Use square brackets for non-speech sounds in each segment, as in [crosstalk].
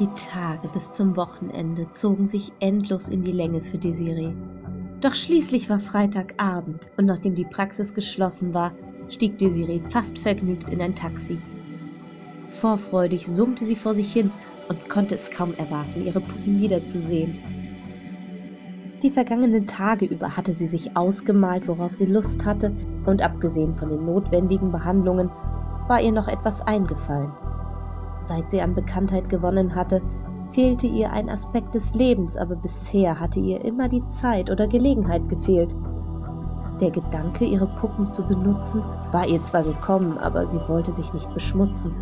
Die Tage bis zum Wochenende zogen sich endlos in die Länge für Desiree. Doch schließlich war Freitagabend und nachdem die Praxis geschlossen war, stieg Desiree fast vergnügt in ein Taxi. Vorfreudig summte sie vor sich hin und konnte es kaum erwarten, ihre Puppen wiederzusehen. Die vergangenen Tage über hatte sie sich ausgemalt, worauf sie Lust hatte, und abgesehen von den notwendigen Behandlungen war ihr noch etwas eingefallen. Seit sie an Bekanntheit gewonnen hatte, fehlte ihr ein Aspekt des Lebens, aber bisher hatte ihr immer die Zeit oder Gelegenheit gefehlt. Der Gedanke, ihre Puppen zu benutzen, war ihr zwar gekommen, aber sie wollte sich nicht beschmutzen.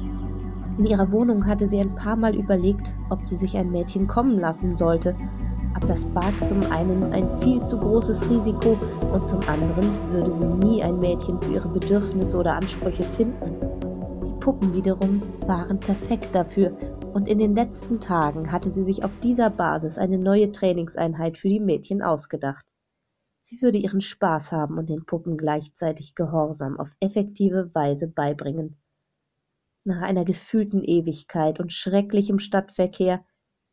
In ihrer Wohnung hatte sie ein paar Mal überlegt, ob sie sich ein Mädchen kommen lassen sollte, aber das barg zum einen ein viel zu großes Risiko und zum anderen würde sie nie ein Mädchen für ihre Bedürfnisse oder Ansprüche finden. Puppen wiederum waren perfekt dafür und in den letzten Tagen hatte sie sich auf dieser Basis eine neue Trainingseinheit für die Mädchen ausgedacht. Sie würde ihren Spaß haben und den Puppen gleichzeitig Gehorsam auf effektive Weise beibringen. Nach einer gefühlten Ewigkeit und schrecklichem Stadtverkehr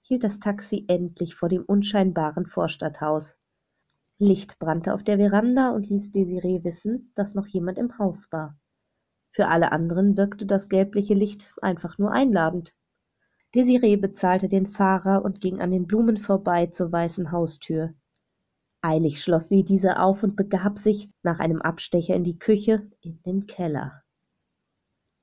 hielt das Taxi endlich vor dem unscheinbaren Vorstadthaus. Licht brannte auf der Veranda und ließ Desiree wissen, dass noch jemand im Haus war. Für alle anderen wirkte das gelbliche Licht einfach nur einladend. Desiree bezahlte den Fahrer und ging an den Blumen vorbei zur weißen Haustür. Eilig schloss sie diese auf und begab sich, nach einem Abstecher in die Küche, in den Keller.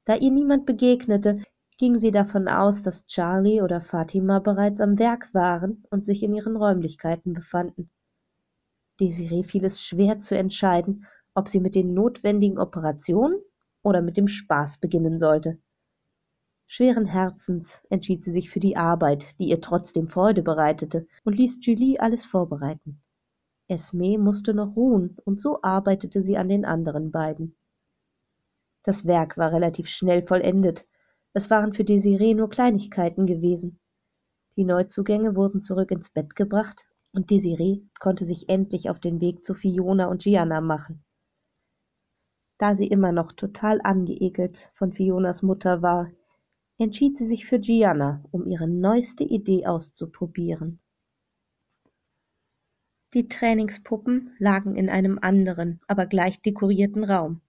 Da ihr niemand begegnete, ging sie davon aus, dass Charlie oder Fatima bereits am Werk waren und sich in ihren Räumlichkeiten befanden. Desiree fiel es schwer zu entscheiden, ob sie mit den notwendigen Operationen oder mit dem Spaß beginnen sollte. Schweren Herzens entschied sie sich für die Arbeit, die ihr trotzdem Freude bereitete, und ließ Julie alles vorbereiten. Esme musste noch ruhen, und so arbeitete sie an den anderen beiden. Das Werk war relativ schnell vollendet, es waren für Desiree nur Kleinigkeiten gewesen. Die Neuzugänge wurden zurück ins Bett gebracht und Desiree konnte sich endlich auf den Weg zu Fiona und Gianna machen. Da sie immer noch total angeekelt von Fionas Mutter war, entschied sie sich für Gianna, um ihre neueste Idee auszuprobieren. Die Trainingspuppen lagen in einem anderen, aber gleich dekorierten Raum.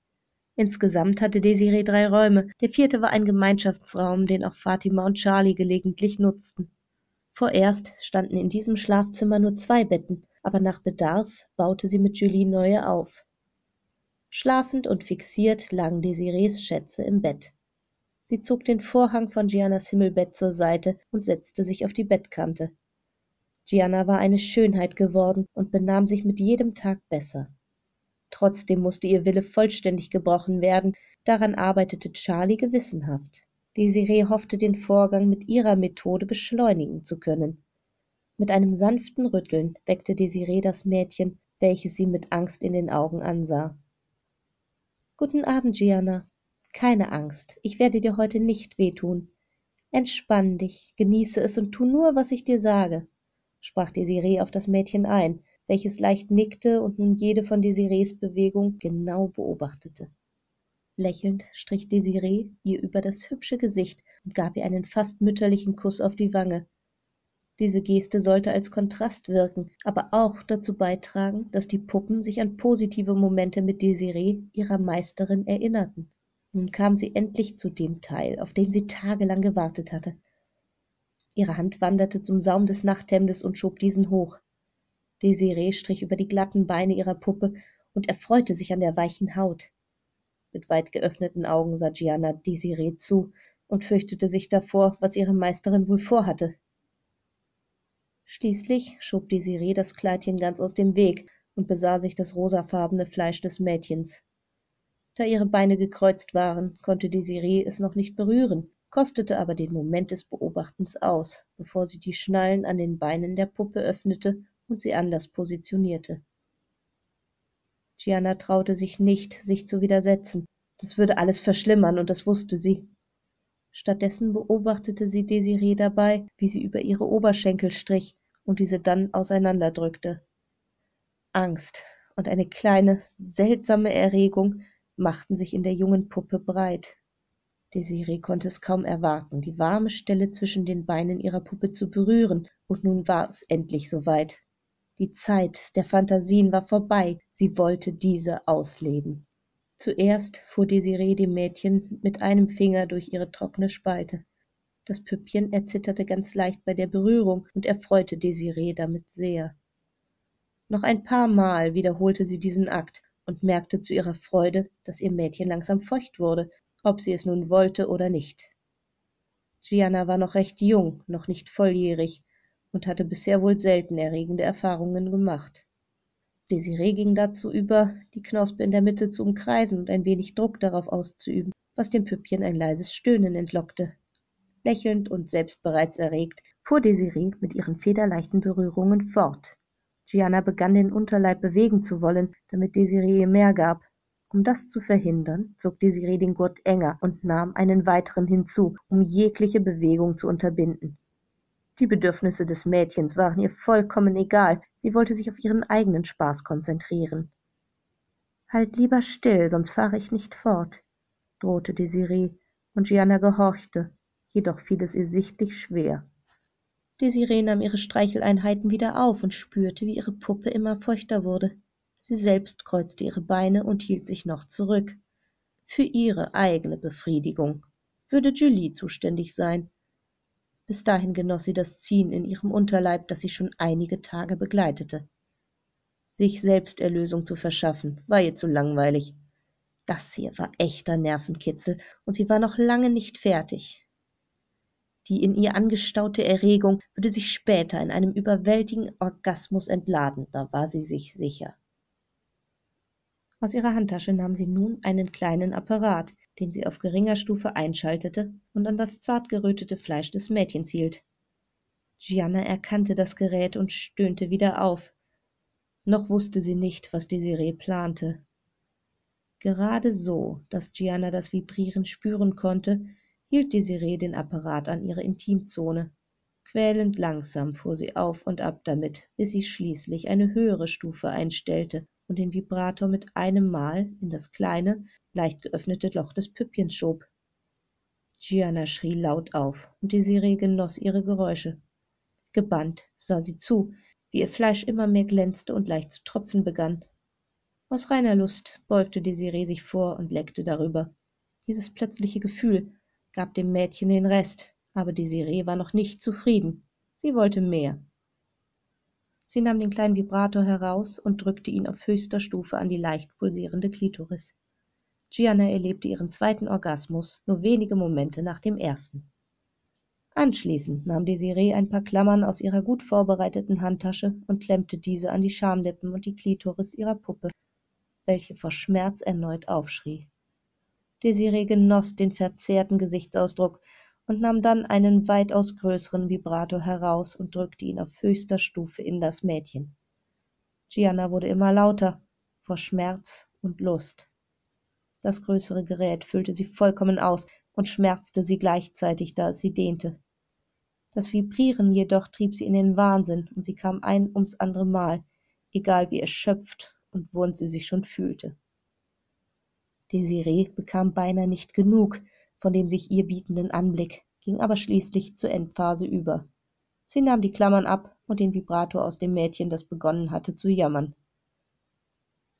Insgesamt hatte Desiree drei Räume, der vierte war ein Gemeinschaftsraum, den auch Fatima und Charlie gelegentlich nutzten. Vorerst standen in diesem Schlafzimmer nur zwei Betten, aber nach Bedarf baute sie mit Julie neue auf. Schlafend und fixiert lagen Desirees Schätze im Bett. Sie zog den Vorhang von Giannas Himmelbett zur Seite und setzte sich auf die Bettkante. Gianna war eine Schönheit geworden und benahm sich mit jedem Tag besser. Trotzdem musste ihr Wille vollständig gebrochen werden, daran arbeitete Charlie gewissenhaft. Desiree hoffte den Vorgang mit ihrer Methode beschleunigen zu können. Mit einem sanften Rütteln weckte Desiree das Mädchen, welches sie mit Angst in den Augen ansah. Guten Abend, Gianna. Keine Angst, ich werde dir heute nicht wehtun. Entspann dich, genieße es und tu nur, was ich dir sage, sprach Desiree auf das Mädchen ein, welches leicht nickte und nun jede von Desirees Bewegung genau beobachtete. Lächelnd strich Desiree ihr über das hübsche Gesicht und gab ihr einen fast mütterlichen Kuss auf die Wange. Diese Geste sollte als Kontrast wirken, aber auch dazu beitragen, dass die Puppen sich an positive Momente mit Desiree, ihrer Meisterin, erinnerten. Nun kam sie endlich zu dem Teil, auf den sie tagelang gewartet hatte. Ihre Hand wanderte zum Saum des Nachthemdes und schob diesen hoch. Desiree strich über die glatten Beine ihrer Puppe und erfreute sich an der weichen Haut. Mit weit geöffneten Augen sah Gianna Desiree zu und fürchtete sich davor, was ihre Meisterin wohl vorhatte. Schließlich schob Desiree das Kleidchen ganz aus dem Weg und besah sich das rosafarbene Fleisch des Mädchens. Da ihre Beine gekreuzt waren, konnte Desiree es noch nicht berühren, kostete aber den Moment des Beobachtens aus, bevor sie die Schnallen an den Beinen der Puppe öffnete und sie anders positionierte. Gianna traute sich nicht, sich zu widersetzen. Das würde alles verschlimmern, und das wusste sie. Stattdessen beobachtete sie Desiree dabei, wie sie über ihre Oberschenkel strich und diese dann auseinanderdrückte. Angst und eine kleine, seltsame Erregung machten sich in der jungen Puppe breit. Desiree konnte es kaum erwarten, die warme Stelle zwischen den Beinen ihrer Puppe zu berühren, und nun war es endlich soweit. Die Zeit der Phantasien war vorbei, sie wollte diese ausleben. Zuerst fuhr Desiree dem Mädchen mit einem Finger durch ihre trockene Spalte. Das Püppchen erzitterte ganz leicht bei der Berührung und erfreute Desiree damit sehr. Noch ein paar Mal wiederholte sie diesen Akt und merkte zu ihrer Freude, dass ihr Mädchen langsam feucht wurde ob sie es nun wollte oder nicht. Gianna war noch recht jung, noch nicht volljährig und hatte bisher wohl selten erregende Erfahrungen gemacht. Desiree ging dazu über, die Knospe in der Mitte zu umkreisen und ein wenig Druck darauf auszuüben, was dem Püppchen ein leises Stöhnen entlockte. Lächelnd und selbst bereits erregt fuhr Desiree mit ihren federleichten Berührungen fort. Gianna begann den Unterleib bewegen zu wollen, damit Desiree ihr mehr gab, um das zu verhindern, zog Desiree den Gurt enger und nahm einen weiteren hinzu, um jegliche Bewegung zu unterbinden. Die Bedürfnisse des Mädchens waren ihr vollkommen egal, sie wollte sich auf ihren eigenen Spaß konzentrieren. Halt lieber still, sonst fahre ich nicht fort, drohte Desiree, und Gianna gehorchte, jedoch fiel es ihr sichtlich schwer. Desiree nahm ihre Streicheleinheiten wieder auf und spürte, wie ihre Puppe immer feuchter wurde. Sie selbst kreuzte ihre Beine und hielt sich noch zurück. Für ihre eigene Befriedigung würde Julie zuständig sein. Bis dahin genoss sie das Ziehen in ihrem Unterleib, das sie schon einige Tage begleitete. Sich Selbsterlösung zu verschaffen, war ihr zu langweilig. Das hier war echter Nervenkitzel, und sie war noch lange nicht fertig. Die in ihr angestaute Erregung würde sich später in einem überwältigenden Orgasmus entladen, da war sie sich sicher. Aus ihrer Handtasche nahm sie nun einen kleinen Apparat, den sie auf geringer Stufe einschaltete und an das zart gerötete Fleisch des Mädchens hielt. Gianna erkannte das Gerät und stöhnte wieder auf. Noch wusste sie nicht, was Desiree plante. Gerade so, dass Gianna das Vibrieren spüren konnte, hielt Desiree den Apparat an ihre Intimzone. Quälend langsam fuhr sie auf und ab damit, bis sie schließlich eine höhere Stufe einstellte und den Vibrator mit einem Mal in das kleine, leicht geöffnete Loch des Püppchens schob. Gianna schrie laut auf, und Desiree genoss ihre Geräusche. Gebannt sah sie zu, wie ihr Fleisch immer mehr glänzte und leicht zu tropfen begann. Aus reiner Lust beugte Desiree sich vor und leckte darüber. Dieses plötzliche Gefühl gab dem Mädchen den Rest, aber Desiree war noch nicht zufrieden. Sie wollte mehr. Sie nahm den kleinen Vibrator heraus und drückte ihn auf höchster Stufe an die leicht pulsierende Klitoris. Gianna erlebte ihren zweiten Orgasmus nur wenige Momente nach dem ersten. Anschließend nahm Desiree ein paar Klammern aus ihrer gut vorbereiteten Handtasche und klemmte diese an die Schamlippen und die Klitoris ihrer Puppe, welche vor Schmerz erneut aufschrie. Desiree genoss den verzerrten Gesichtsausdruck und nahm dann einen weitaus größeren Vibrator heraus und drückte ihn auf höchster Stufe in das Mädchen. Gianna wurde immer lauter vor Schmerz und Lust. Das größere Gerät füllte sie vollkommen aus und schmerzte sie gleichzeitig, da es sie dehnte. Das Vibrieren jedoch trieb sie in den Wahnsinn, und sie kam ein ums andere Mal, egal wie erschöpft und wund sie sich schon fühlte. Desiree bekam beinahe nicht genug, von dem sich ihr bietenden Anblick, ging aber schließlich zur Endphase über. Sie nahm die Klammern ab und den Vibrator aus dem Mädchen, das begonnen hatte zu jammern.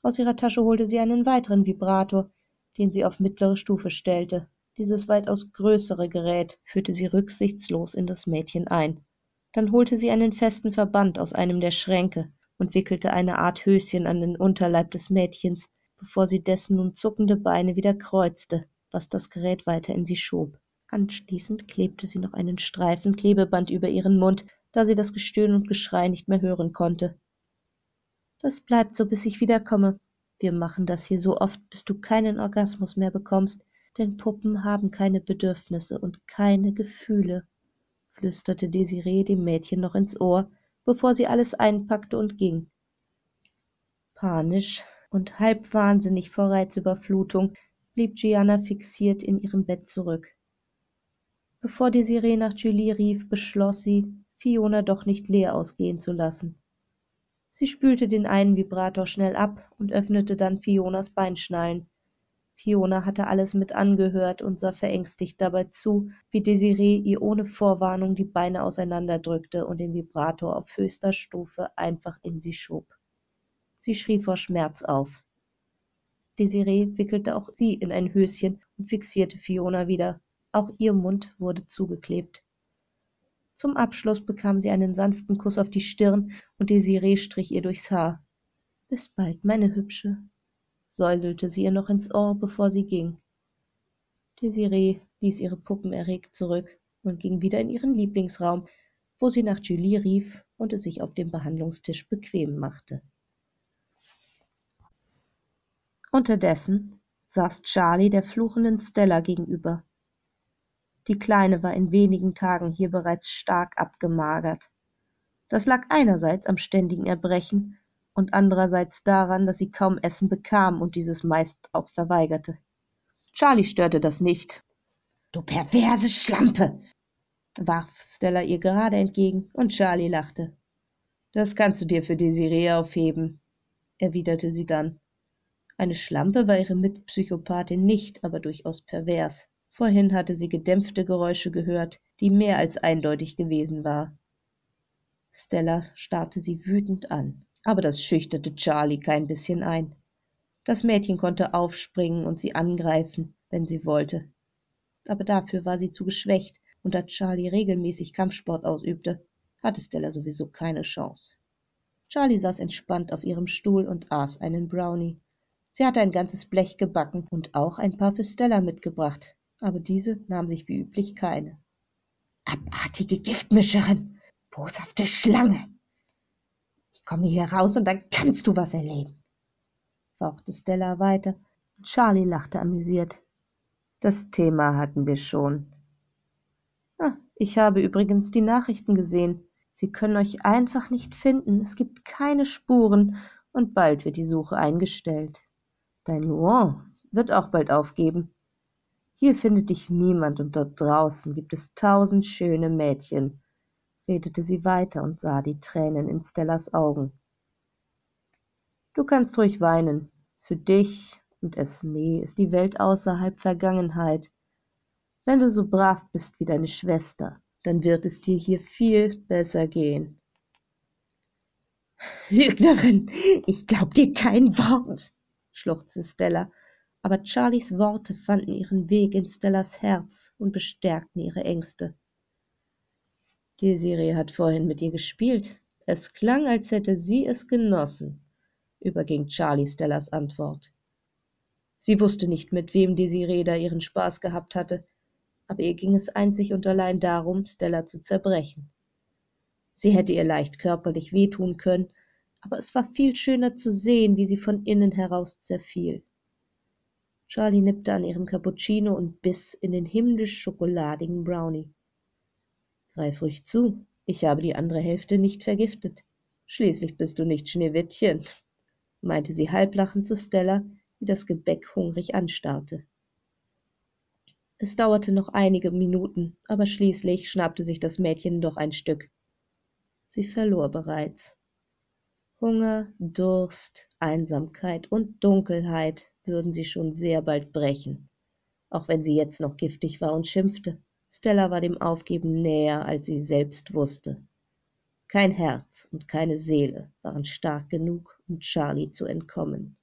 Aus ihrer Tasche holte sie einen weiteren Vibrator, den sie auf mittlere Stufe stellte. Dieses weitaus größere Gerät führte sie rücksichtslos in das Mädchen ein. Dann holte sie einen festen Verband aus einem der Schränke und wickelte eine Art Höschen an den Unterleib des Mädchens, bevor sie dessen nun zuckende Beine wieder kreuzte was das Gerät weiter in sie schob. Anschließend klebte sie noch einen Streifen Klebeband über ihren Mund, da sie das Gestöhn und Geschrei nicht mehr hören konnte. Das bleibt so, bis ich wiederkomme. Wir machen das hier so oft, bis du keinen Orgasmus mehr bekommst, denn Puppen haben keine Bedürfnisse und keine Gefühle, flüsterte Desiree dem Mädchen noch ins Ohr, bevor sie alles einpackte und ging. Panisch und halb wahnsinnig vor Reizüberflutung blieb Gianna fixiert in ihrem Bett zurück. Bevor Desiree nach Julie rief, beschloss sie, Fiona doch nicht leer ausgehen zu lassen. Sie spülte den einen Vibrator schnell ab und öffnete dann Fionas Beinschnallen. Fiona hatte alles mit angehört und sah verängstigt dabei zu, wie Desiree ihr ohne Vorwarnung die Beine auseinanderdrückte und den Vibrator auf höchster Stufe einfach in sie schob. Sie schrie vor Schmerz auf. Desiree wickelte auch sie in ein Höschen und fixierte Fiona wieder. Auch ihr Mund wurde zugeklebt. Zum Abschluss bekam sie einen sanften Kuss auf die Stirn und Desiree strich ihr durchs Haar. Bis bald, meine Hübsche, säuselte sie ihr noch ins Ohr, bevor sie ging. Desiree ließ ihre Puppen erregt zurück und ging wieder in ihren Lieblingsraum, wo sie nach Julie rief und es sich auf dem Behandlungstisch bequem machte. Unterdessen saß Charlie der fluchenden Stella gegenüber. Die Kleine war in wenigen Tagen hier bereits stark abgemagert. Das lag einerseits am ständigen Erbrechen und andererseits daran, dass sie kaum Essen bekam und dieses meist auch verweigerte. Charlie störte das nicht. Du perverse Schlampe! warf Stella ihr gerade entgegen, und Charlie lachte. Das kannst du dir für Desiree aufheben, erwiderte sie dann. Eine Schlampe war ihre Mitpsychopathin nicht, aber durchaus pervers. Vorhin hatte sie gedämpfte Geräusche gehört, die mehr als eindeutig gewesen war. Stella starrte sie wütend an aber das schüchterte Charlie kein bisschen ein. Das Mädchen konnte aufspringen und sie angreifen, wenn sie wollte. Aber dafür war sie zu geschwächt, und da Charlie regelmäßig Kampfsport ausübte, hatte Stella sowieso keine Chance. Charlie saß entspannt auf ihrem Stuhl und aß einen Brownie. Sie hatte ein ganzes Blech gebacken und auch ein paar für Stella mitgebracht, aber diese nahm sich wie üblich keine. Abartige Giftmischerin! Boshafte Schlange! Ich komme hier raus und dann kannst du was erleben, fauchte Stella weiter. Charlie lachte amüsiert. Das Thema hatten wir schon. Ah, ich habe übrigens die Nachrichten gesehen. Sie können euch einfach nicht finden. Es gibt keine Spuren und bald wird die Suche eingestellt. Dein Luan wird auch bald aufgeben. Hier findet dich niemand und dort draußen gibt es tausend schöne Mädchen redete sie weiter und sah die Tränen in Stellas Augen. Du kannst ruhig weinen. Für dich und Esme ist die Welt außerhalb Vergangenheit. Wenn du so brav bist wie deine Schwester, dann wird es dir hier viel besser gehen. Lügnerin, ich glaub dir kein Wort, schluchzte Stella, aber Charlies Worte fanden ihren Weg in Stellas Herz und bestärkten ihre Ängste. Desiree hat vorhin mit ihr gespielt. Es klang, als hätte sie es genossen, überging Charlie Stellas Antwort. Sie wusste nicht, mit wem Desiree da ihren Spaß gehabt hatte, aber ihr ging es einzig und allein darum, Stella zu zerbrechen. Sie hätte ihr leicht körperlich wehtun können, aber es war viel schöner zu sehen, wie sie von innen heraus zerfiel. Charlie nippte an ihrem Cappuccino und biss in den himmlisch schokoladigen Brownie. Greif ruhig zu, ich habe die andere Hälfte nicht vergiftet. Schließlich bist du nicht Schneewittchen, [laughs] meinte sie halblachend zu Stella, die das Gebäck hungrig anstarrte. Es dauerte noch einige Minuten, aber schließlich schnappte sich das Mädchen doch ein Stück. Sie verlor bereits. Hunger, Durst, Einsamkeit und Dunkelheit würden sie schon sehr bald brechen, auch wenn sie jetzt noch giftig war und schimpfte. Stella war dem Aufgeben näher, als sie selbst wusste. Kein Herz und keine Seele waren stark genug, um Charlie zu entkommen.